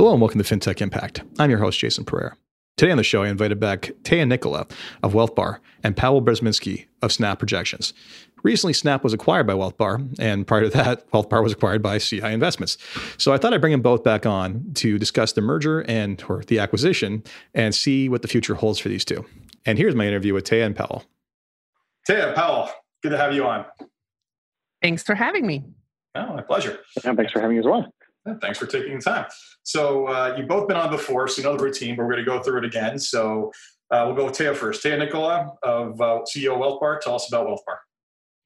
Hello and welcome to FinTech Impact. I'm your host, Jason Pereira. Today on the show, I invited back Tea Nicola of WealthBar and Pavel Brzezinski of Snap Projections. Recently, Snap was acquired by WealthBar, and prior to that, WealthBar was acquired by CI Investments. So I thought I'd bring them both back on to discuss the merger and or the acquisition and see what the future holds for these two. And here's my interview with Tea and Pavel. Tea, Pavel, good to have you on. Thanks for having me. Oh, my pleasure. And thanks for having me as well. Yeah, thanks for taking the time. So uh, you've both been on before, so you know the routine, but we're going to go through it again. So uh, we'll go with Tea first. Tea Nicola of uh, CEO WealthBar. Tell us about WealthBar.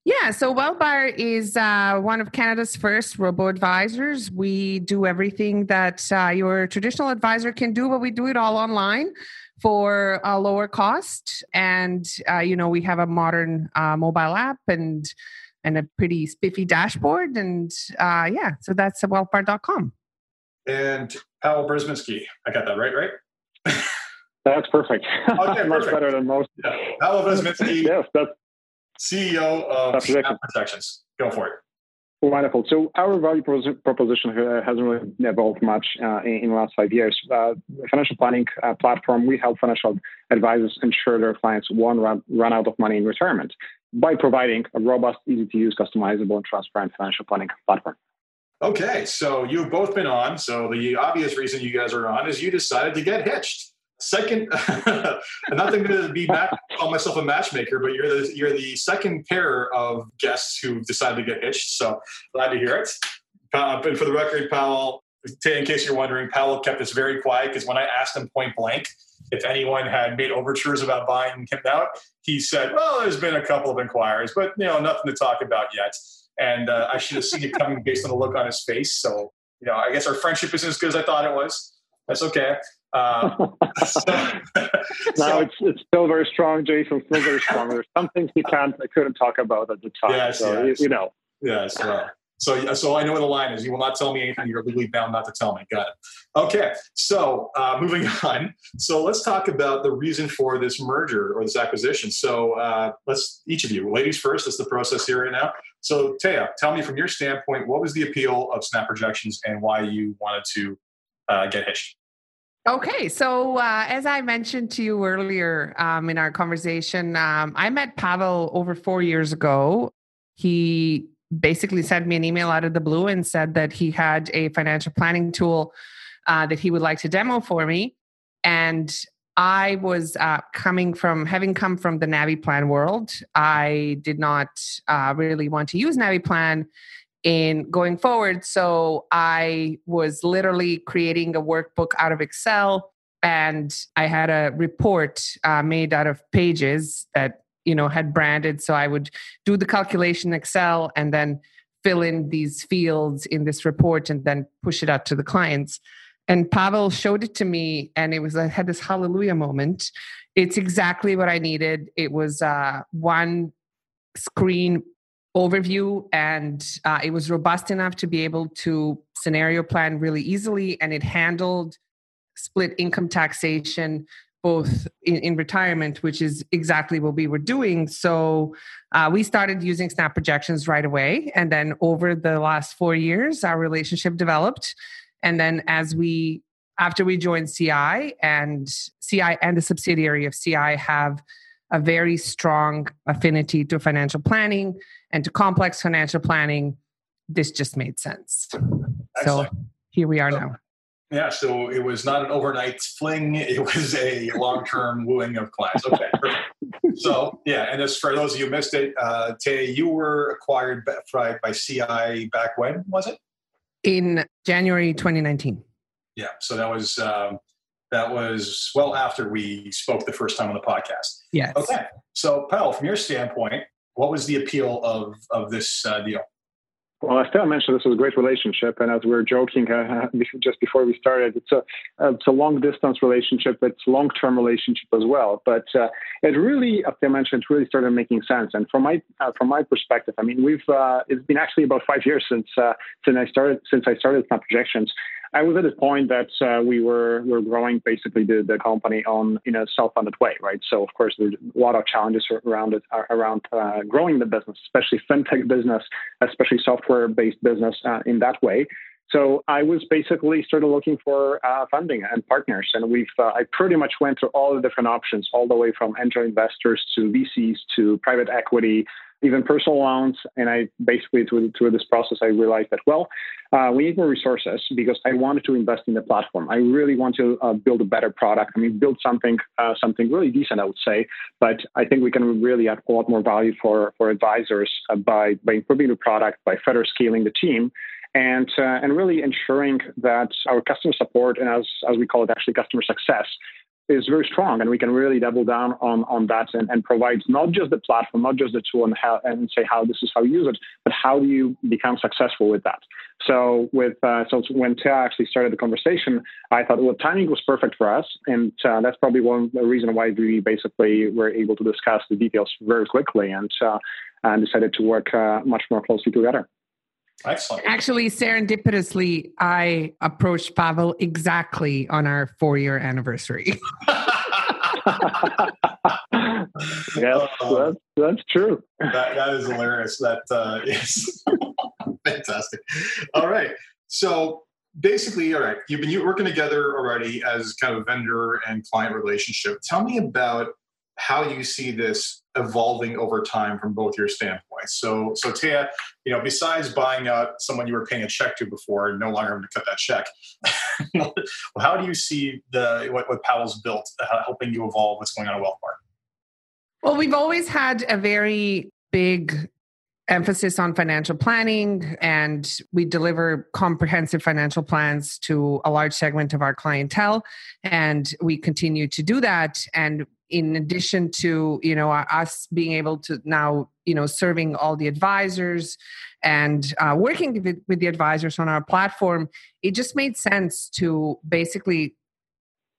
Yeah, so WealthBar is uh, one of Canada's first robo advisors. We do everything that uh, your traditional advisor can do, but we do it all online for a lower cost. And, uh, you know, we have a modern uh, mobile app and and a pretty spiffy dashboard. And uh, yeah, so that's wealthbar.com. And Pavel Brzezinski. I got that right, right? That's perfect. Okay, Much better than most. Yeah. Pavel Brzezinski, yes, that's CEO of Snap Snap Projections. Go for it. wonderful. So our value proposition uh, hasn't really evolved much uh, in, in the last five years. Uh, financial planning uh, platform, we help financial advisors ensure their clients won't run, run out of money in retirement by providing a robust, easy to use, customizable, and transparent financial planning platform. Okay, so you've both been on. So the obvious reason you guys are on is you decided to get hitched. Second, not to be back, call myself a matchmaker, but you're the you're the second pair of guests who decided to get hitched. So glad to hear it. Uh, but for the record, Powell, in case you're wondering, Powell kept this very quiet because when I asked him point blank if anyone had made overtures about buying him out, he said, "Well, there's been a couple of inquiries, but you know, nothing to talk about yet." And uh, I should have seen it coming based on the look on his face. So, you know, I guess our friendship isn't as good as I thought it was. That's okay. Uh, so, now so- it's it's still very strong, Jason. Still very strong. There's some things you can't, I couldn't talk about at the time. Yes, so yes. You, you know. Yes. Well, so, so I know what the line is. You will not tell me anything you're legally bound not to tell me. Got it. Okay. So, uh, moving on. So, let's talk about the reason for this merger or this acquisition. So, uh, let's each of you, ladies first. That's the process here right now. So, Tea, tell me from your standpoint, what was the appeal of Snap Projections and why you wanted to uh, get hitched? Okay, so uh, as I mentioned to you earlier um, in our conversation, um, I met Pavel over four years ago. He basically sent me an email out of the blue and said that he had a financial planning tool uh, that he would like to demo for me. And I was uh, coming from having come from the NaviPlan world. I did not uh, really want to use NaviPlan in going forward. So I was literally creating a workbook out of Excel, and I had a report uh, made out of pages that you know had branded. So I would do the calculation Excel and then fill in these fields in this report and then push it out to the clients. And Pavel showed it to me, and it was I had this hallelujah moment. It's exactly what I needed. It was uh, one screen overview and uh, it was robust enough to be able to scenario plan really easily and it handled split income taxation both in, in retirement which is exactly what we were doing so uh, we started using snap projections right away and then over the last four years our relationship developed and then as we after we joined ci and ci and the subsidiary of ci have a very strong affinity to financial planning and to complex financial planning, this just made sense. Excellent. So here we are now. Yeah, so it was not an overnight fling; it was a long-term wooing of clients. Okay, perfect. so yeah, and as for those of you who missed it, uh, Tay, you were acquired by, by CI back when was it? In January 2019. Yeah, so that was um, that was well after we spoke the first time on the podcast. Yes. Okay, so Pal, from your standpoint, what was the appeal of of this uh, deal? Well, as Stella mentioned, this was a great relationship, and as we were joking uh, just before we started, it's a it's a long distance relationship. It's a long term relationship as well. But uh, it really, as I mentioned, it really started making sense. And from my uh, from my perspective, I mean, we've uh, it's been actually about five years since uh, since I started since I started Snap Projections. I was at a point that uh, we were were growing basically the, the company on in a self-funded way, right? So of course there's a lot of challenges around it around uh, growing the business, especially fintech business, especially software-based business uh, in that way. So I was basically started looking for uh, funding and partners, and we've uh, I pretty much went through all the different options, all the way from angel investors to VCs to private equity, even personal loans. And I basically through, through this process, I realized that well, uh, we need more resources because I wanted to invest in the platform. I really want to uh, build a better product. I mean, build something uh, something really decent, I would say. But I think we can really add a lot more value for for advisors uh, by by improving the product, by further scaling the team and uh, and really ensuring that our customer support and as as we call it actually customer success is very strong and we can really double down on on that and, and provide not just the platform not just the tool and how and say how this is how you use it but how do you become successful with that. So with uh, so when Tea actually started the conversation I thought well timing was perfect for us and uh, that's probably one reason why we basically were able to discuss the details very quickly and uh, and decided to work uh, much more closely together Excellent. Actually, serendipitously, I approached Pavel exactly on our four year anniversary. yeah, that's, that's true. That, that is hilarious. That uh, is fantastic. All right. So basically, all right, you've been working together already as kind of a vendor and client relationship. Tell me about how you see this evolving over time from both your standpoints. So, so Tea, you know, besides buying out someone you were paying a check to before, and no longer having to cut that check, how do you see the what, what Pavel's built uh, helping you evolve what's going on at WealthBar? Well, we've always had a very big emphasis on financial planning and we deliver comprehensive financial plans to a large segment of our clientele and we continue to do that. And in addition to you know us being able to now you know serving all the advisors and uh, working with, with the advisors on our platform it just made sense to basically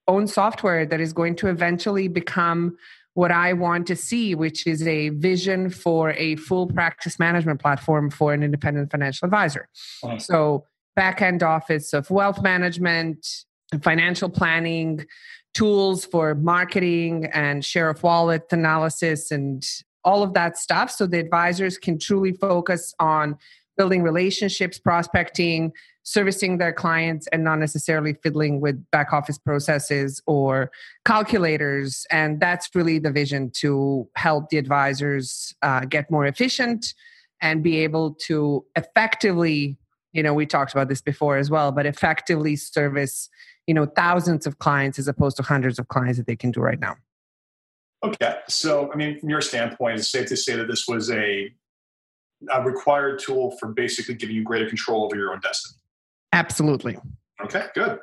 own software that is going to eventually become what I want to see, which is a vision for a full practice management platform for an independent financial advisor. So, back end office of wealth management, financial planning, tools for marketing and share of wallet analysis and all of that stuff so the advisors can truly focus on building relationships, prospecting, servicing their clients, and not necessarily fiddling with back office processes or calculators. And that's really the vision to help the advisors uh, get more efficient and be able to effectively, you know, we talked about this before as well, but effectively service you know thousands of clients as opposed to hundreds of clients that they can do right now. Okay. So i mean from your standpoint it's safe to say that this was a, a required tool for basically giving you greater control over your own destiny absolutely. Okay good.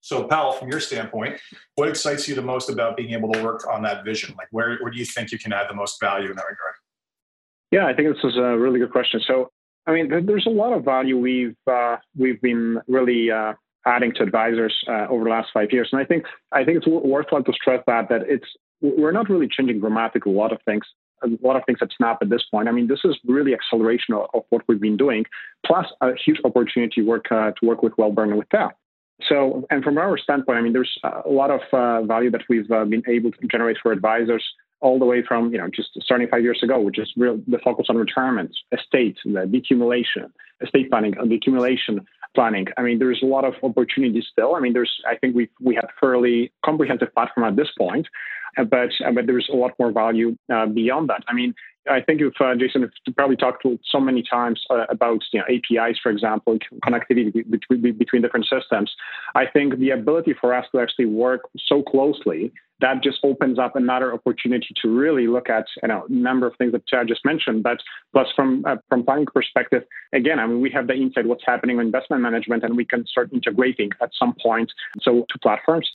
So Pavel, from your standpoint what excites you the most about being able to work on that vision? Like where, where do you think you can add the most value in that regard? Yeah i think this is a really good question. So I mean, there's a lot of value we've uh, we've been really uh, adding to advisors uh, over the last five years. And I think I think it's worthwhile to stress that that it's we're not really changing dramatically a lot of things a lot of things at Snap at this point. I mean, this is really acceleration of, what we've been doing, plus a huge opportunity work uh, to work with WealthBar and with that. So, and from our standpoint, I mean, there's a lot of uh, value that we've uh, been able to generate for advisors all the way from, you know, just starting five years ago, which is real, the focus on retirement, estate, the decumulation, estate planning, and decumulation, planning. I mean, there's a lot of opportunities still. I mean, there's I think we we have fairly comprehensive platform at this point, uh, but uh, but there's a lot more value uh, beyond that. I mean, I think if uh, Jason, have probably talked so many times about you know, APIs, for example, connectivity between, between different systems. I think the ability for us to actually work so closely that just opens up another opportunity to really look at you know a number of things that I just mentioned. But plus, from uh, from planning perspective, again, I mean, we have the insight what's happening in investment management, and we can start integrating at some point so to platforms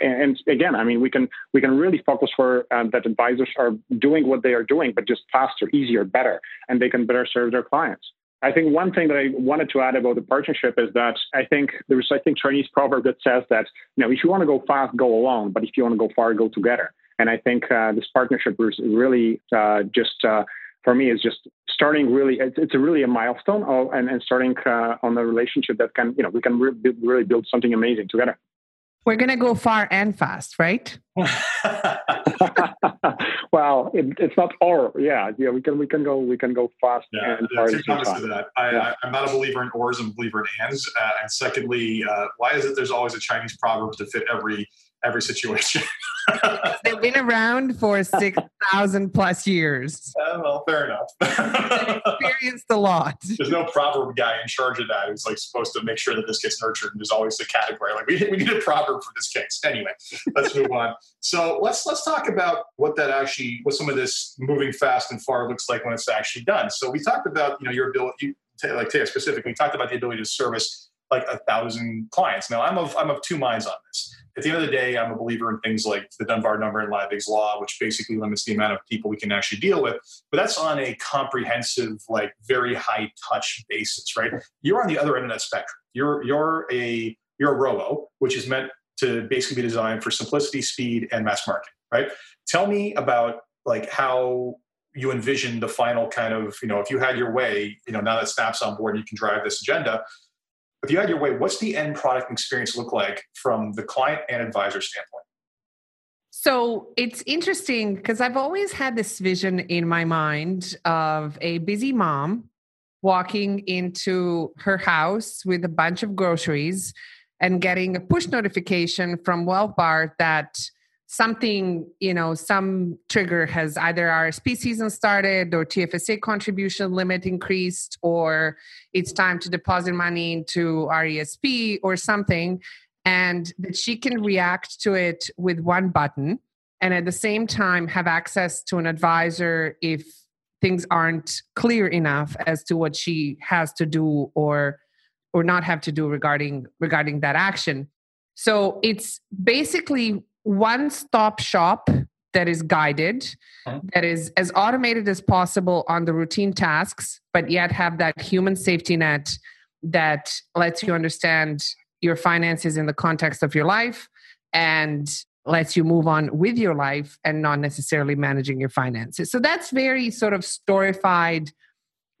and again, I mean, we can we can really focus for um, that advisors are doing what they are doing, but just faster, easier, better, and they can better serve their clients. I think one thing that I wanted to add about the partnership is that I think there's I think Chinese proverb that says that you know if you want to go fast, go alone, but if you want to go far, go together. And I think uh, this partnership is really uh, just uh, for me is just starting really it's, it's really a milestone of, and, and starting uh, on a relationship that can you know we can re- really build something amazing together We're going to go far and fast, right? well, it, it's not or. Yeah, yeah, we can we can go we can go fast yeah, and far. Two comments to that. I, Yeah. I, am not a believer in ors. I'm a believer in ands. Uh, and secondly, uh, why is it there's always a Chinese proverb to fit every every situation? They've been around for 6,000 plus years. Uh, well, fair enough. Experienced a lot. there's no proverb guy in charge of that who's like supposed to make sure that this gets nurtured. And there's always a category like we, we need a proverb for this case. Anyway, let's move on. So let's let's talk about what that actually, what some of this moving fast and far looks like when it's actually done. So we talked about you know your ability, like Tea specifically, talked about the ability to service like a thousand clients. Now I'm of I'm of two minds on this. At the end of the day, I'm a believer in things like the Dunbar number and Liebig's law, which basically limits the amount of people we can actually deal with. But that's on a comprehensive, like very high touch basis, right? You're on the other end of that spectrum. You're you're a you're a robo, which is meant to basically be designed for simplicity, speed, and mass market, right? Tell me about like how you envision the final kind of, you know, if you had your way, you know, now that Snap's on board, and you can drive this agenda. If you had your way, what's the end product experience look like from the client and advisor standpoint? So it's interesting because I've always had this vision in my mind of a busy mom walking into her house with a bunch of groceries and getting a push notification from WealthBar that something, you know, some trigger has either RSP season started or TFSA contribution limit increased or it's time to deposit money into RESP or something. And that she can react to it with one button and at the same time have access to an advisor if things aren't clear enough as to what she has to do or or not have to do regarding regarding that action. So it's basically one stop shop that is guided Mhm. that is as automated as possible on the routine tasks but yet have that human safety net that lets you understand your finances in the context of your life and lets you move on with your life and not necessarily managing your finances. So that's very sort of storified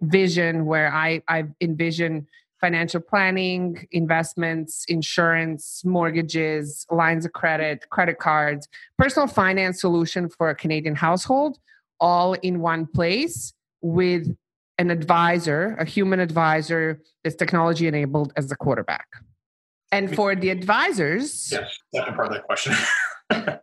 vision where I I envision financial planning, investments, insurance, mortgages, lines of credit, credit cards, personal finance solution for a Canadian household all in one place with an advisor, a human advisor that's technology enabled as the quarterback. And for the advisors, Yes, second part of that question.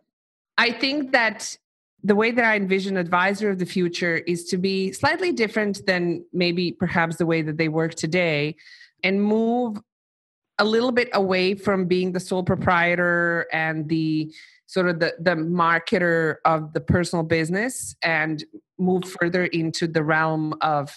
I think that the way that I envision advisor of the future is to be slightly different than maybe perhaps the way that they work today and move a little bit away from being the sole proprietor and the sort of the, the marketer of the personal business and move further into the realm of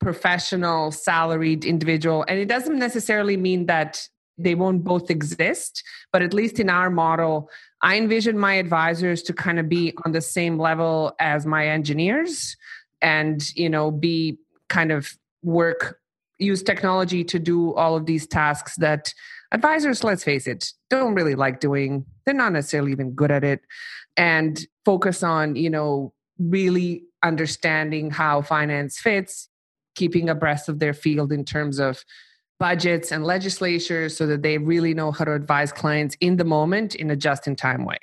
professional salaried individual. And it doesn't necessarily mean that they won't both exist but at least in our model I envision my advisors to kind of be on the same level as my engineers and, you know, be kind of work, use technology to do all of these tasks that advisors, let's face it, don't really like doing. They're not necessarily even good at it. And focus on, you know, really understanding how finance fits, keeping abreast of their field in terms of budgets and legislatures so that they really know how to advise clients in the moment in a just in time way.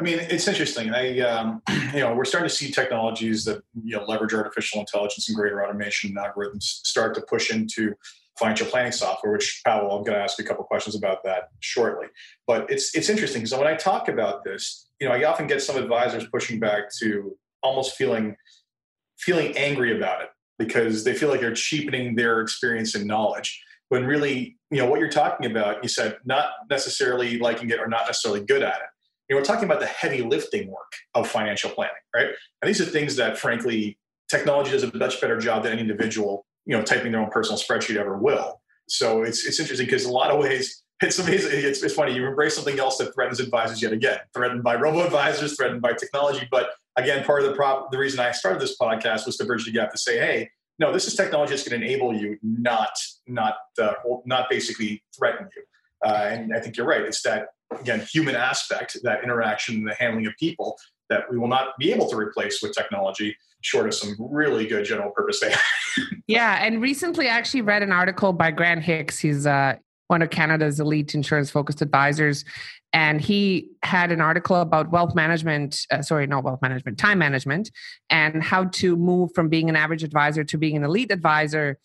I mean, it's interesting. I, um, you know, we're starting to see technologies that you know leverage artificial intelligence and greater automation and algorithms start to push into financial planning software. Which Powell, I'm going to ask you a couple questions about that shortly. But it's it's interesting because when I talk about this, you know, I often get some advisors pushing back to almost feeling feeling angry about it because they feel like they're cheapening their experience and knowledge when really you know what you're talking about you said not necessarily liking it or not necessarily good at it you know we're talking about the heavy lifting work of financial planning right and these are things that frankly technology does a much better job than any individual you know typing their own personal spreadsheet ever will so it's it's interesting because a lot of ways it's amazing it's, it's funny you embrace something else that threatens advisors yet again threatened by robo advisors threatened by technology but again part of the prop the reason i started this podcast was to bridge the gap to say hey no, this is technology that's going to enable you, not not uh, not basically threaten you. Uh, and I think you're right. It's that again human aspect, that interaction, the handling of people that we will not be able to replace with technology, short of some really good general purpose AI. Yeah, and recently I actually read an article by Grant Hicks. He's uh one of Canada's elite insurance focused advisors. And he had an article about wealth management, uh, sorry, not wealth management, time management, and how to move from being an average advisor to being an elite advisor.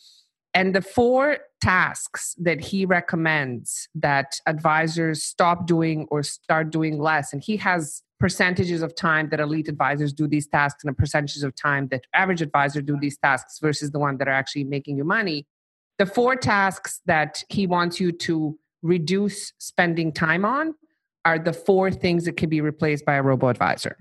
And the four tasks that he recommends that advisors stop doing or start doing less, and he has percentages of time that elite advisors do these tasks and a percentages of time that average advisors do these tasks versus the one that are actually making you money the four tasks that he wants you to reduce spending time on are the four things that can be replaced by a robo advisor.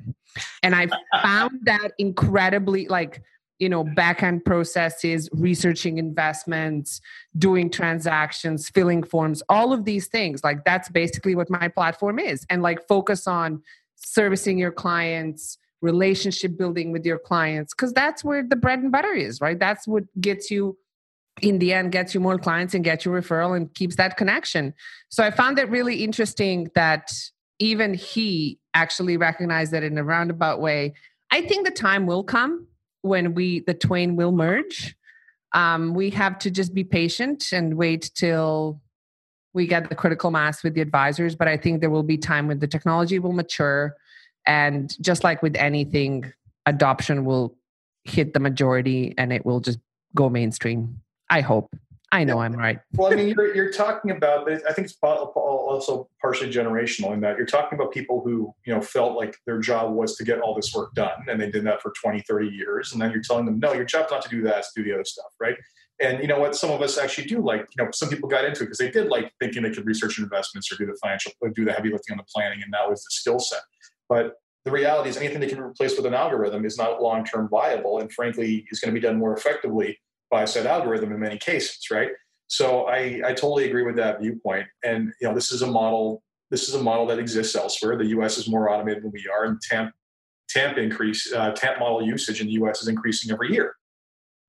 And I uh, uh, uh. found that incredibly like, you know, backend processes, researching investments, doing transactions, filling forms, all of these things. Like that's basically what my platform is. And like focus on servicing your clients, relationship building with your clients, because that's where the bread and butter is, right? That's what gets you in the end gets you more clients and gets you referral and keeps that connection. So I found it really interesting that even he actually recognized that in a roundabout way. I think the time will come when we the twain will merge. Um, we have to just be patient and wait till we get the critical mass with the advisors. But I think there will be time when the technology will mature, and just like with anything, adoption will hit the majority and it will just go mainstream. I hope. I know I'm right. well, I mean, you're, you're talking about, I think it's also partially generational in that you're talking about people who, you know, felt like their job was to get all this work done and they did that for 20, 30 years. And then you're telling them, no, your job's not to do that, it's to do the other stuff, right? And you know what? Some of us actually do like, you know, some people got into it because they did like thinking they could research investments or do the financial, or do the heavy lifting on the planning, and that was the skill set. But the reality is anything they can replace with an algorithm is not long term viable and frankly is going to be done more effectively by said algorithm in many cases, right? So I, I totally agree with that viewpoint. And you know, this is a model. This is a model that exists elsewhere. The U.S. is more automated than we are, and TAMP TAMP increase uh, TAMP model usage in the U.S. is increasing every year.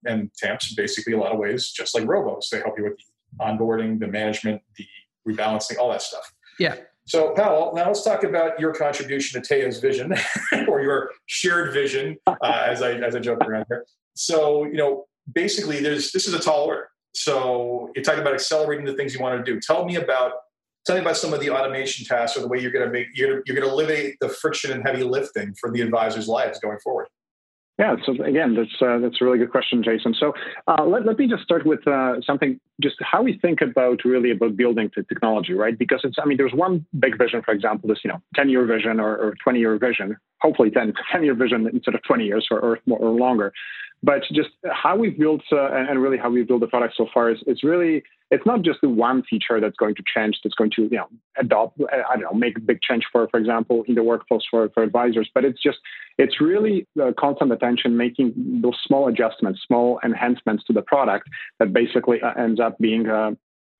And TAMPs basically a lot of ways just like Robos. They help you with the onboarding, the management, the rebalancing, all that stuff. Yeah. So, Powell, now let's talk about your contribution to Tea's vision, or your shared vision, uh, as I as I joke around here. So, you know, basically there's this is a tall order. So you're talking about accelerating the things you want to do. Tell me about tell me about some of the automation tasks or the way you're going to make you're, you're going to eliminate the friction and heavy lifting for the advisors' lives going forward. Yeah, so again, that's uh, that's a really good question, Jason. So uh, let, let me just start with uh, something, just how we think about really about building the technology, right? Because it's, I mean, there's one big vision, for example, this you know, 10 year vision or, 20 year vision, hopefully 10, 10 year vision instead of 20 years or, or, or longer. But just how we've built uh, and really how we've built the product so far is it's really it's not just the one feature that's going to change that's going to you know adopt I don't know make a big change for for example in the workflows for for advisors. But it's just it's really constant attention making those small adjustments, small enhancements to the product that basically uh, ends up being uh,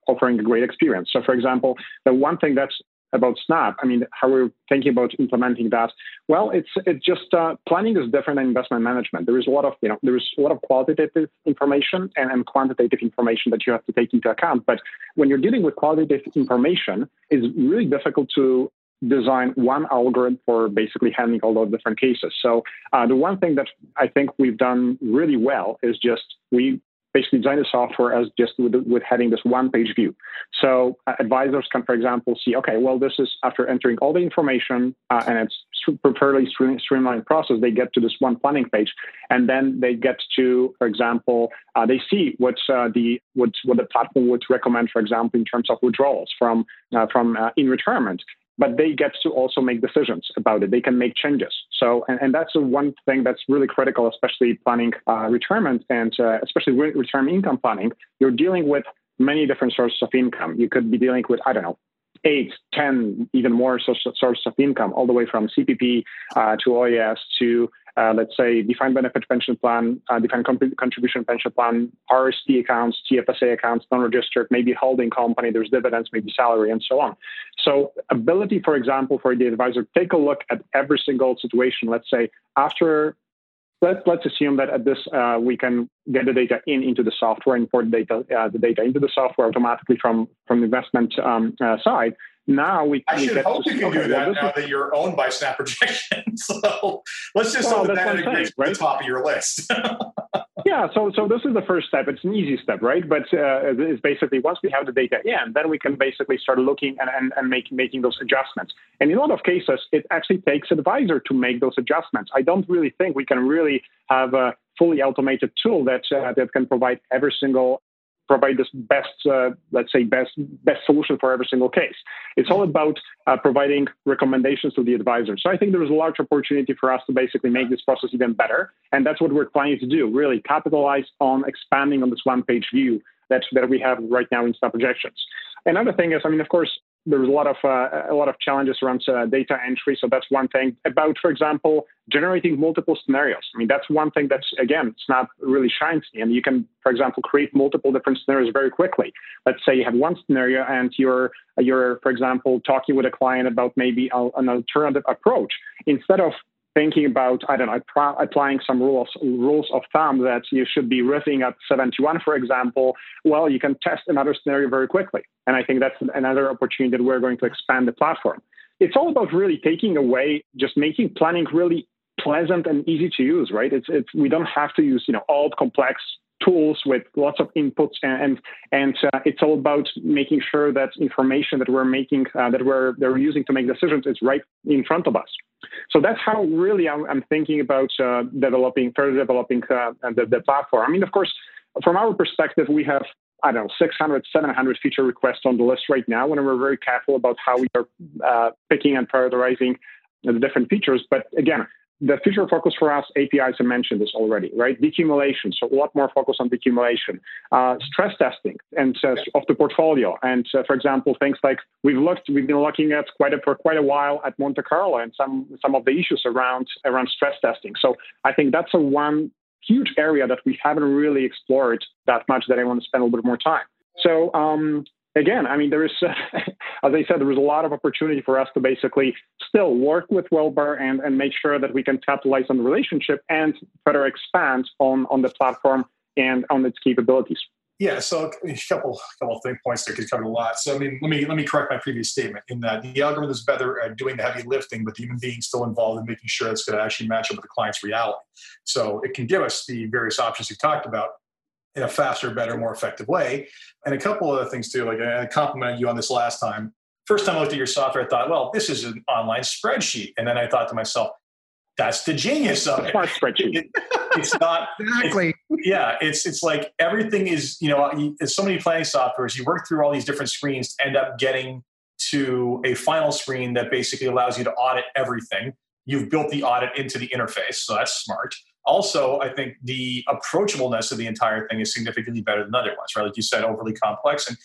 offering a great experience. So, for example, the one thing that's about Snap, I mean, how we're thinking about implementing that. Well, it's it's just uh, planning is different than investment management. There is a lot of you know there is a lot of qualitative information and, and quantitative information that you have to take into account. But when you're dealing with qualitative information, it's really difficult to design one algorithm for basically handling all those different cases. So uh, the one thing that I think we've done really well is just we basically design the software as just with, with having this one page view. So uh, advisors can, for example, see, okay, well, this is after entering all the information uh, and it's fairly streamlined process, they get to this one planning page. And then they get to, for example, uh, they see what uh, the what, what the platform would recommend, for example, in terms of withdrawals from uh, from uh, in retirement but they get to also make decisions about it. They can make changes. So, and, and that's the one thing that's really critical, especially planning uh, retirement and uh, especially re- retirement income planning. You're dealing with many different sources of income. You could be dealing with, I don't know, eight, ten, even more sources of income, all the way from CPP uh, to OAS to uh, let's say, defined benefit pension plan, uh, defined contribution pension plan, RSP accounts, TFSA accounts, non-registered, maybe holding company, there's dividends, maybe salary, and so on. So ability, for example, for the advisor, take a look at every single situation. Let's say after let's let's assume that at this uh, we can get the data in into the software, import data uh, the data into the software automatically from from the investment um, uh, side. Now we. I we should hope you can okay, do that well, now is, that you're owned by Snap Projection. so let's just well, hope that, that right? the top of your list. yeah, so so this is the first step. It's an easy step, right? But uh, it's basically once we have the data in, then we can basically start looking and, and, and make, making those adjustments. And in a lot of cases, it actually takes advisor to make those adjustments. I don't really think we can really have a fully automated tool that uh, that can provide every single provide this best, uh, let's say, best best solution for every single case. It's all about uh, providing recommendations to the advisor. So I think there is a large opportunity for us to basically make this process even better, and that's what we're planning to do. Really capitalize on expanding on this one-page view that that we have right now in Snap projections. Another thing is, I mean, of course, there's a lot of uh, a lot of challenges around uh, data entry. So that's one thing. About, for example, generating multiple scenarios. I mean, that's one thing that's again, it's not really shines, and you can, for example, create multiple different scenarios very quickly. Let's say you have one scenario, and you're you're, for example, talking with a client about maybe a, an alternative approach. Instead of thinking about, I don't know, applying some rules rules of thumb that you should be riffing at 71, for example, well, you can test another scenario very quickly. And I think that's another opportunity that we're going to expand the platform. It's all about really taking away, just making planning really pleasant and easy to use, right? It's, it's we don't have to use, you know, old complex tools with lots of inputs and and uh, it's all about making sure that information that we're making uh, that we're they're using to make decisions is right in front of us so that's how really i'm, I'm thinking about uh, developing further developing uh, the, the platform i mean of course from our perspective we have I don't know, 600, 700 feature requests on the list right now, and we're very careful about how we are uh, picking and prioritizing the different features. But again, the future focus for us, APIs, I mentioned this already, right? Decumulation, so a lot more focus on decumulation, uh, stress testing, and uh, of the portfolio. And uh, for example, things like we've looked, we've been looking at quite a, for quite a while at Monte Carlo and some some of the issues around around stress testing. So I think that's a one huge area that we haven't really explored that much that I want to spend a little bit more time. So um, again, I mean, there is, as I said, there is a lot of opportunity for us to basically still work with WealthBar and, and make sure that we can capitalize on the relationship and further expand on, on the platform and on its capabilities. Yeah, so a couple couple thing points there could cover a lot. So I mean, let me let me correct my previous statement in that the algorithm is better at doing the heavy lifting, but the human being still involved in making sure it's going to actually match up with the client's reality. So it can give us the various options you talked about, in a faster, better, more effective way. And a couple other things too, like I complimented you on this last time. First time I looked at your software, I thought, well, this is an online spreadsheet. And then I thought to myself, that's the genius of it. spreadsheet. It, it's not exactly. It's, yeah, it's it's like everything is you know. There's so many planning softwares. You work through all these different screens to end up getting to a final screen that basically allows you to audit everything. You've built the audit into the interface, so that's smart. Also, I think the approachableness of the entire thing is significantly better than other ones, right? Like you said, overly complex and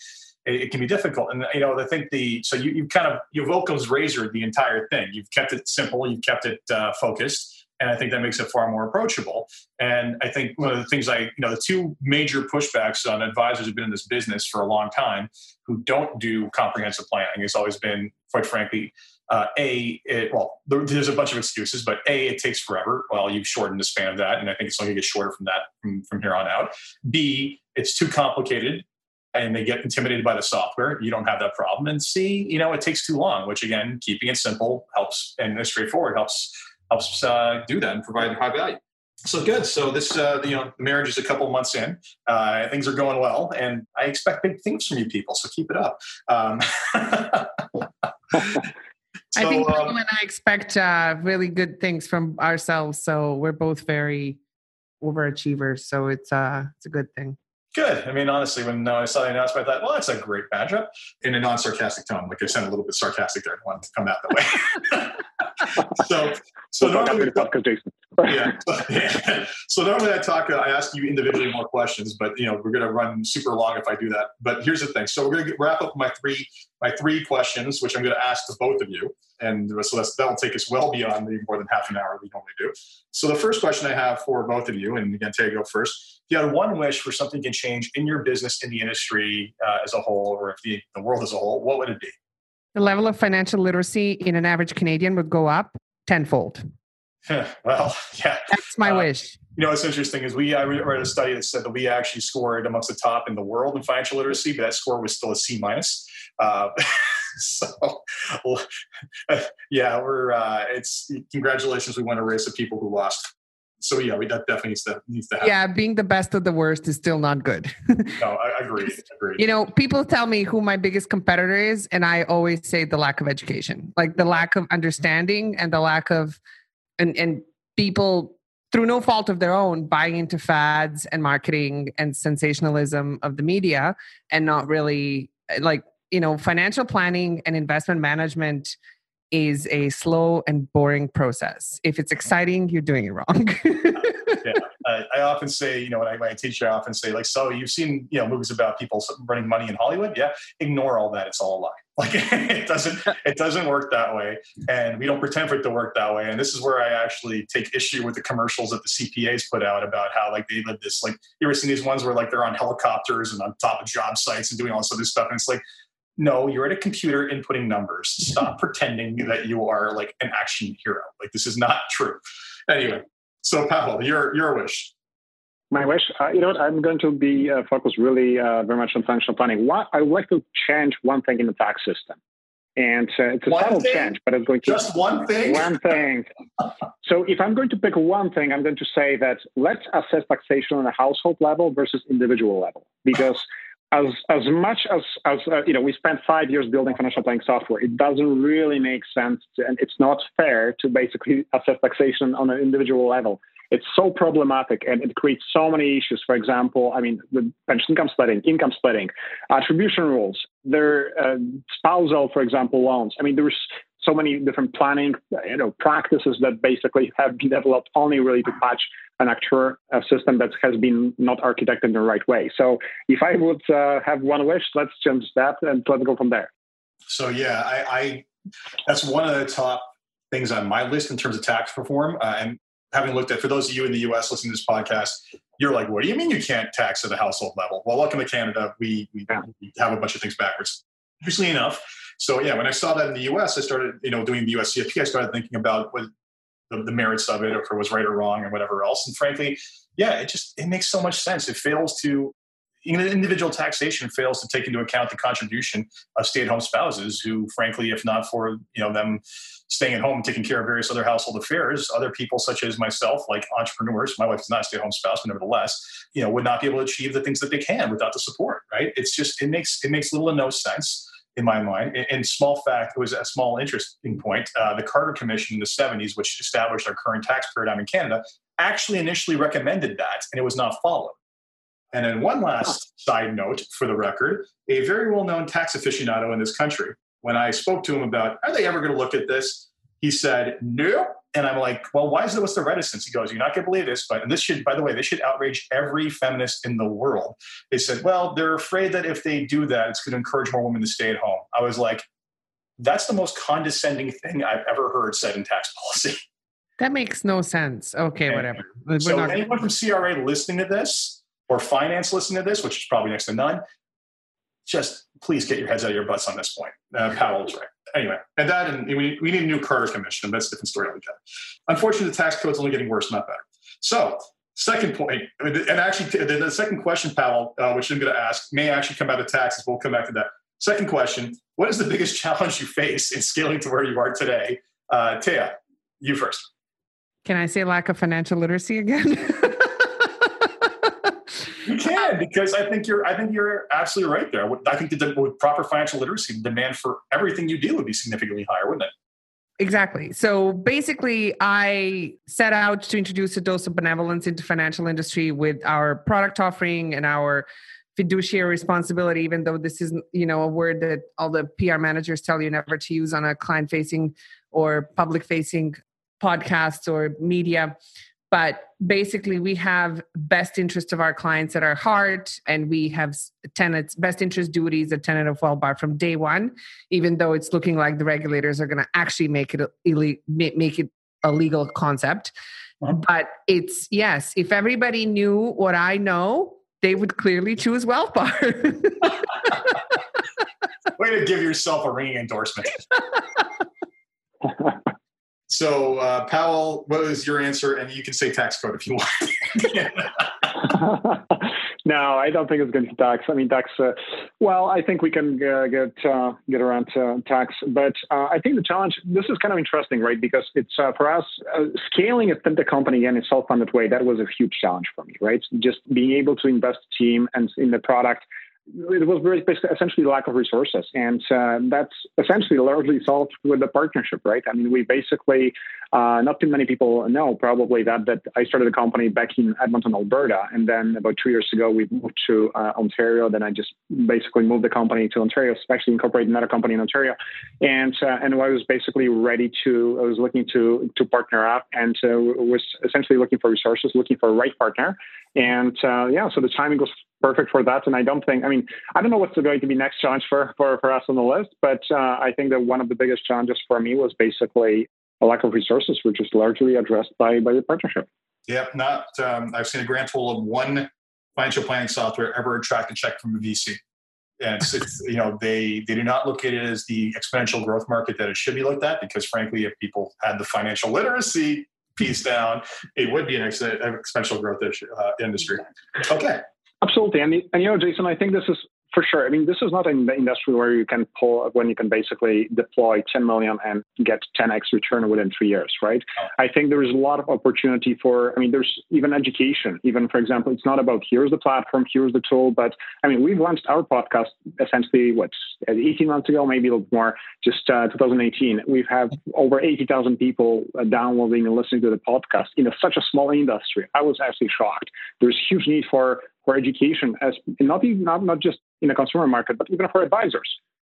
it, it can be difficult. And you know, I think the so you you kind of you've Occam's razor the entire thing. You've kept it simple, you've kept it uh, focused. And I think that makes it far more approachable. And I think one of the things I, you know, the two major pushbacks on advisors who've been in this business for a long time who don't do comprehensive planning has always been, quite frankly, uh, a it, well there's a bunch of excuses but a it takes forever. Well you've shortened the span of that and i think it's only going to get shorter from that from, from here on out. B it's too complicated and they get intimidated by the software. You don't have that problem. And c you know it takes too long which again keeping it simple helps and straightforward helps helps uh, do that and provide high value so good. So this, uh, you know, the marriage is a couple months in. Uh, things are going well, and I expect big things from you people. So keep it up. Um, So, I think um, and I expect uh, really good things from ourselves. So we're both very overachievers. So it's uh, it's a good thing. Good. I mean, honestly, when uh, I saw the announcement, I thought, well, that's a great matchup in a non-sarcastic tone. Like I sound a little bit sarcastic there. I wanted to come out that way. so, so normally, yeah, so, yeah. So normally I talk, uh, I ask you individually more questions, but you know we're going to run super long if I do that. But here's the thing. So we're going to wrap up my three my three questions, which I'm going to ask to both of you, and so that's, that'll take us well beyond the more than half an hour we normally do. So the first question I have for both of you, and again, Tay, go first. If you had one wish for something can change in your business, in the industry uh, as a whole, or if the, the world as a whole, what would it be? The level of financial literacy in an average Canadian would go up tenfold. well, yeah. That's my uh, wish. You know, what's interesting is we I read a study that said that we actually scored amongst the top in the world in financial literacy, but that score was still a C minus. Uh, so, yeah, we're uh, it's congratulations. We won a race of people who lost. so yeah, we that definitely needs to needs to happen. Yeah, being the best of the worst is still not good. no, I, I agree. agree. You know, people tell me who my biggest competitor is, and I always say the lack of education, like the lack of understanding and the lack of, and and people through no fault of their own buying into fads and marketing and sensationalism of the media and not really like you know financial planning and investment management is a slow and boring process. If it's exciting, you're doing it wrong. yeah, I, I, often say, you know, when I, when I teach, I often say, like, so you've seen, you know, movies about people running money in Hollywood. Yeah, ignore all that; it's all a lie. Like, it doesn't, it doesn't work that way, and we don't pretend for it to work that way. And this is where I actually take issue with the commercials that the CPAs put out about how, like, they live this, like, you ever seen these ones where like they're on helicopters and on top of job sites and doing all this other stuff, and it's like no, you're at a computer inputting numbers. Stop pretending that you are like an action hero. Like this is not true. Anyway, so Pavel, your your wish. My wish, uh, you know what? I'm going to be uh, focused really uh, very much on financial planning. What I would like to change one thing in the tax system, and uh, it's a one subtle thing? change, but it's going to just one thing. One thing. so if I'm going to pick one thing, I'm going to say that let's assess taxation on a household level versus individual level, because as as much as as uh, you know we spent five years building financial planning software it doesn't really make sense to, and it's not fair to basically assess taxation on an individual level it's so problematic and it creates so many issues for example i mean the pension income splitting income splitting attribution rules their uh, spousal for example loans i mean there's so many different planning you know practices that basically have been developed only really to patch an actual uh, system that has been not architected in the right way. So if I would uh, have one wish, let's change that and let's go from there. So yeah, I, I that's one of the top things on my list in terms of tax reform. Uh, and having looked at for those of you in the U.S. listening to this podcast, you're like, what do you mean you can't tax at a household level? Well, welcome to Canada. We we, have a bunch of things backwards. Interestingly enough, so yeah, when I saw that in the U.S., I started you know doing the U.S. CFP. I started thinking about what the, the merits of it, or if it was right or wrong, or whatever else. And frankly, yeah, it just it makes so much sense. It fails to individual taxation fails to take into account the contribution of stay-at-home spouses who frankly if not for you know them staying at home and taking care of various other household affairs other people such as myself like entrepreneurs my wife is not a stay-at-home spouse but nevertheless you know would not be able to achieve the things that they can without the support right it's just it makes it makes little to no sense in my mind. And small fact, it was a small interesting point. Uh, the Carter Commission in the 70s, which established our current tax paradigm in Canada, actually initially recommended that, and it was not followed. And then one last side note for the record, a very well-known tax aficionado in this country, when I spoke to him about, are they ever going to look at this? He said, nope, and I'm like, well, why is it? What's the reticence? He goes, you're not going to believe this, but and this should, by the way, this should outrage every feminist in the world. They said, well, they're afraid that if they do that, it's going to encourage more women to stay at home. I was like, that's the most condescending thing I've ever heard said in tax policy. That makes no sense. Okay, whatever. We're so not- anyone from CRA listening to this or finance listening to this, which is probably next to none, just please get your heads out of your butts on this point. Uh, Powell is right anyway, and that, and we, we need a new Carter Commission. That's a different story altogether. Unfortunately, the tax code's only getting worse, not better. So, second point, and actually, the, second question, Powell, uh, which I'm going to ask, may actually come out of taxes. We'll come back to that. Second question: What is the biggest challenge you face in scaling to where you are today? Uh, Tea, you first. Can I say lack of financial literacy again? Because I think you're I think you're absolutely right there. I think that with proper financial literacy, the demand for everything you do would be significantly higher, wouldn't it? Exactly. So basically, I set out to introduce a dose of benevolence into financial industry with our product offering and our fiduciary responsibility. Even though this isn't, you know, a word that all the PR managers tell you never to use on a client-facing or public-facing podcast or media, but basically we have best interest of our clients at our heart and we have tenants best interest duties a tenant of Wealth Bar from day one even though it's looking like the regulators are going to actually make it illegal make it a legal concept. But it's yes if everybody knew what i know they would clearly choose Wealth Bar way to give yourself a ringing endorsement So, uh, Powell, what was your answer? And you can say tax code if you want. No, I don't think it's going to tax. I mean, tax. Uh, well, I think we can uh, get uh, get around tax, but uh, I think the challenge. This is kind of interesting, right? Because it's uh, for us scaling a fintech company in a self-funded way. That was a huge challenge for me, right? Just being able to invest team and in the product it was very essentially lack of resources, and uh, that's essentially largely solved with the partnership, right? I mean, we basically uh, not too many people know probably that that I started a company back in Edmonton, Alberta, and then about two years ago we moved to uh, Ontario. Then I just basically moved the company to Ontario, especially incorporated another company in Ontario, and uh, and I was basically ready to I was looking to to partner up. And uh, was essentially looking for resources, looking for a right partner, and uh, yeah, so the timing was perfect for that. And I don't think, I mean, I don't know what's going to be next challenge for, for, for us on the list, but uh, I think that one of the biggest challenges for me was basically a lack of resources, which is largely addressed by, by the partnership. Yep, not, um, I've seen a grand total of one financial planning software ever attract a check from a VC. And it's, it's, you know, they, they do not look at it as the exponential growth market that it should be looked at because frankly, if people had the financial literacy piece down, it would be an exponential growth issue, uh, industry. Okay. Absolutely. And, and, you know, Jason, I think this is for sure. I mean, this is not an industry where you can pull when you can basically deploy 10 million and get 10x return within three years, right? I think there is a lot of opportunity for. I mean, there's even education. Even for example, it's not about here's the platform, here's the tool, but I mean, we've launched our podcast essentially what 18 months ago, maybe a little more, just uh, 2018. We've had over 80,000 people uh, downloading and listening to the podcast in a, such a small industry. I was actually shocked. There's huge need for for education as not even not, not just in the consumer market, but even for advisors.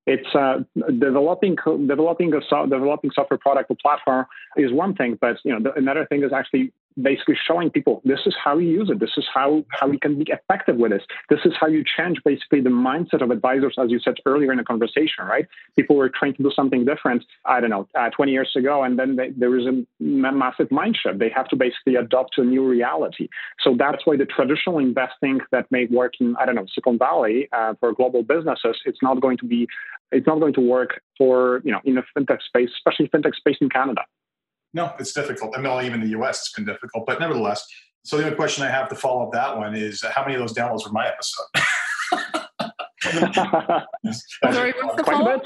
It's uh, developing developing a so, developing software product or platform is one thing, but you know the, another thing is actually basically showing people this is how you use it. This is how, how we can be effective with this. This is how you change basically the mindset of advisors, as you said earlier in the conversation, right? People were trying to do something different, I don't know, uh, 20 years ago, and then they, a massive mind shift. They have to basically adopt a new reality. So that's why the traditional investing that may work in, I don't know, Silicon Valley uh, for global businesses, it's not going to be, it's not going to work for, you know, in the fintech space, especially fintech space in Canada. No, it's difficult. I mean, even the US, it's been difficult. But nevertheless, so the only question I have to follow up that one is uh, how many of those downloads were my episode? Sorry, what's the follow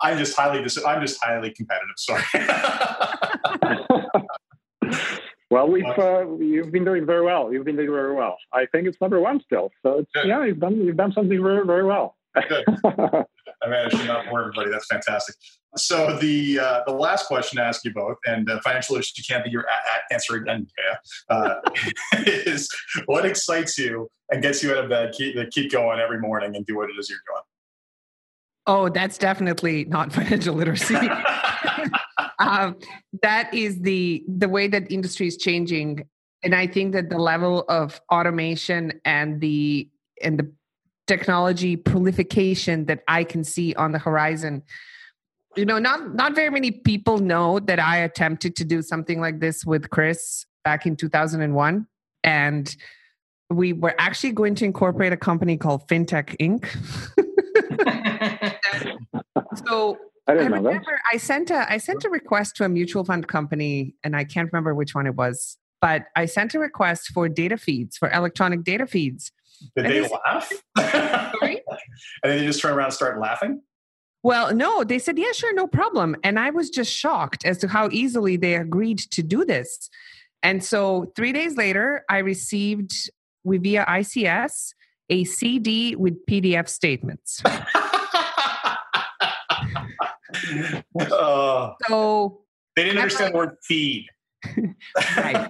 I'm just highly I'm just highly competitive. Sorry. well, we've uh, you've been doing very well. You've been doing very well. I think it's number one still. So it's, yeah, you've done you've done something very very well. Good. I managed to not bore everybody. That's fantastic. So the uh, the last question to ask you both, and uh, financial literacy can't be your answer again, uh, is what excites you and gets you out of bed, keep keep going every morning and do what it is you're doing. Oh, that's definitely not financial literacy. um, that is the the way that industry is changing, and I think that the level of automation and the and the technology proliferation that I can see on the horizon. You know, not not very many people know that I attempted to do something like this with Chris back in 2001 and we were actually going to incorporate a company called FinTech Inc. so I, I remember that. I sent a I sent a request to a mutual fund company and I can't remember which one it was, but I sent a request for data feeds for electronic data feeds did they laugh? and then you just turn around and start laughing? Well, no, they said, yeah, sure, no problem. And I was just shocked as to how easily they agreed to do this. And so three days later, I received via ICS a CD with PDF statements. uh, so they didn't understand the word feed. right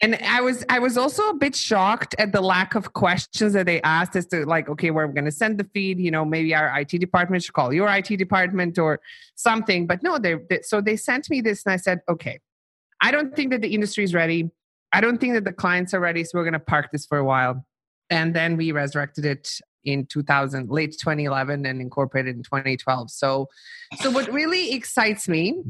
and i was i was also a bit shocked at the lack of questions that they asked as to like okay where we're going to send the feed you know maybe our it department should call your it department or something. But no they, they so they sent me this and i said okay i don't think that the industry is ready. I don't think that the clients are ready so we're going to park this for a while. And then we resurrected it in 2000 late 2011 and incorporated in 2012 so so what really excites me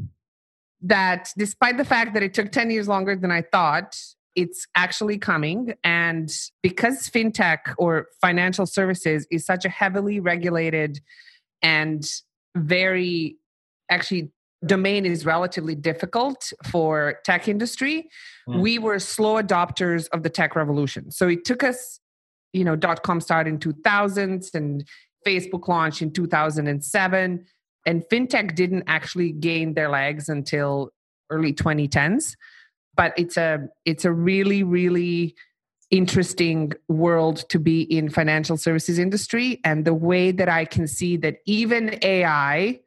that despite the fact that it took 10 years longer than I thought, it's actually coming. And because fintech or financial services is such a heavily regulated and very actually domain is relatively difficult for tech industry mm. we were slow adopters of the tech revolution so it took us you know, dot com started in 2000s and Facebook launched in 2007. And fintech didn't actually gain their legs until early 2010s. But it's a it's a really, really interesting world to be in financial services industry and the way that i can see that even ai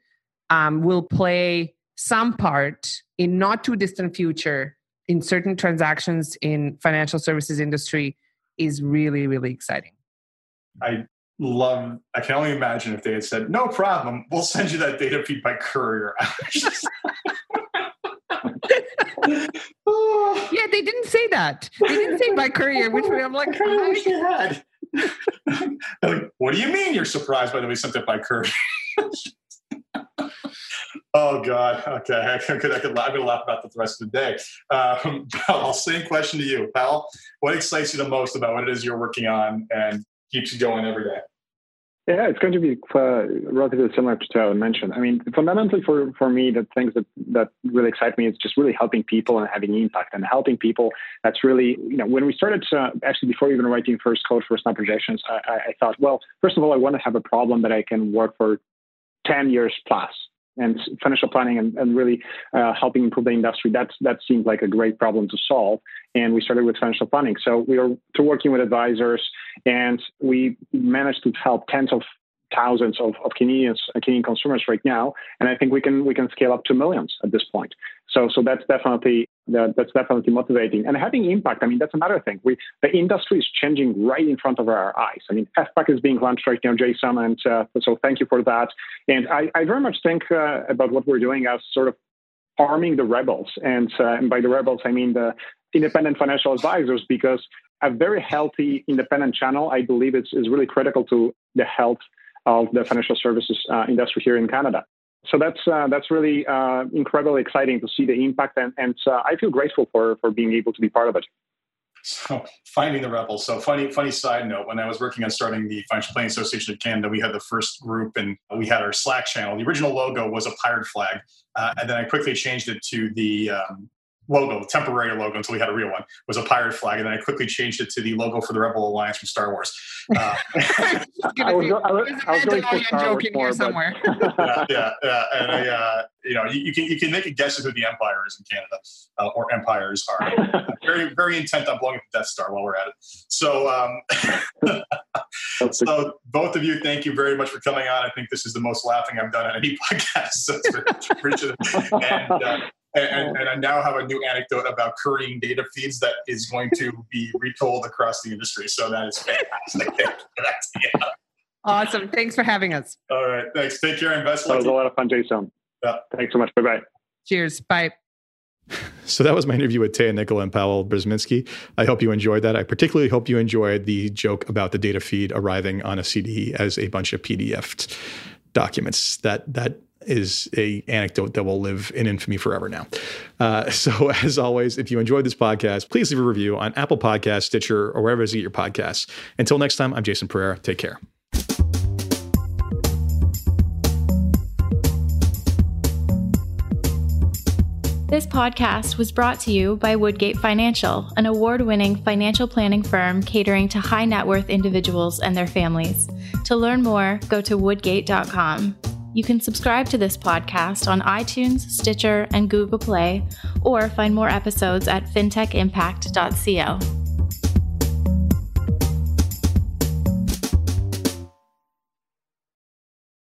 um, will play some part in not too distant future in certain transactions in financial services industry is really really exciting i love i can only imagine if they had said no problem we'll send you that data feed by courier yeah, they didn't say that. They didn't say by courier, which I'm like, I wish they had. like, what do you mean you're surprised by the way something by courier? oh God. Okay, I could, I could, I'm gonna laugh about that the rest of the day. Um, I'll same question to you, pal. What excites you the most about what it is you're working on and keeps you going every day? Yeah, it's going to be uh, relatively similar to what I mentioned. I mean, fundamentally for, for me, the things that, that really excite me is just really helping people and having impact and helping people. That's really, you know, when we started, uh, actually before even writing first code for Snap Projections, I, I thought, well, first of all, I want to have a problem that I can work for 10 years plus and financial planning and, and really uh, helping improve the industry. That's that seemed like a great problem to solve. And we started with financial planning. So we to working with advisors, and we managed to help tens of thousands of, of Canadians, uh, Canadian consumers right now, and I think we can we can scale up to millions at this point. So so that's definitely that's definitely motivating and having impact. I mean that's another thing. We the industry is changing right in front of our eyes. I mean FPAC is being launched right now, Jason, and uh, so thank you for that. And I, I very much think uh, about what we're doing as sort of arming the rebels, and, uh, and by the rebels I mean the independent financial advisors because a very healthy independent channel, I believe, is, is really critical to the health of the financial services uh, industry here in Canada. So that's uh, that's really uh, incredibly exciting to see the impact, and, and uh, I feel grateful for for being able to be part of it. So finding the rebels. So funny, funny side note. When I was working on starting the Financial Planning Association of Canada, we had the first group, and we had our Slack channel. The original logo was a pirate flag, uh, and then I quickly changed it to the um, logo, the temporary logo until we had a real one, was a pirate flag, and then I quickly changed it to the logo for the Rebel Alliance from Star Wars. Uh, I was, I was, I was going for Star joking Wars here somewhere. yeah, yeah, yeah, and I, uh, you know, you, you, can you can make a guess of who the Empire is in Canada, uh, or empires are. very very intent on blowing up the Death Star while we're at it. So, um, so both of you, thank you very much for coming on. I think this is the most laughing I've done on any podcast. So it's very appreciative. And, uh, and, oh. and, I now have a new anecdote about currying data feeds that is going to be retold across the industry. So that is fantastic. awesome. Thanks for having us. All right. Thanks. Take care and best. That was a lot of fun, Jason. Yeah. Thanks so much. Bye bye. Cheers. Bye. So that was my interview with Taya Nicola and Pavel Brzezinski. I hope you enjoyed that. I particularly hope you enjoyed the joke about the data feed arriving on a CD as a bunch of PDF documents. That that is a anecdote that will live in infamy forever now. Uh, so as always, if you enjoyed this podcast, please leave a review on Apple Podcasts, Stitcher, or wherever you get your podcasts. Until next time, I'm Jason Pereira. Take care. This podcast was brought to you by Woodgate Financial, an award winning financial planning firm catering to high net worth individuals and their families. To learn more, go to woodgate.com. You can subscribe to this podcast on iTunes, Stitcher, and Google Play, or find more episodes at fintechimpact.co.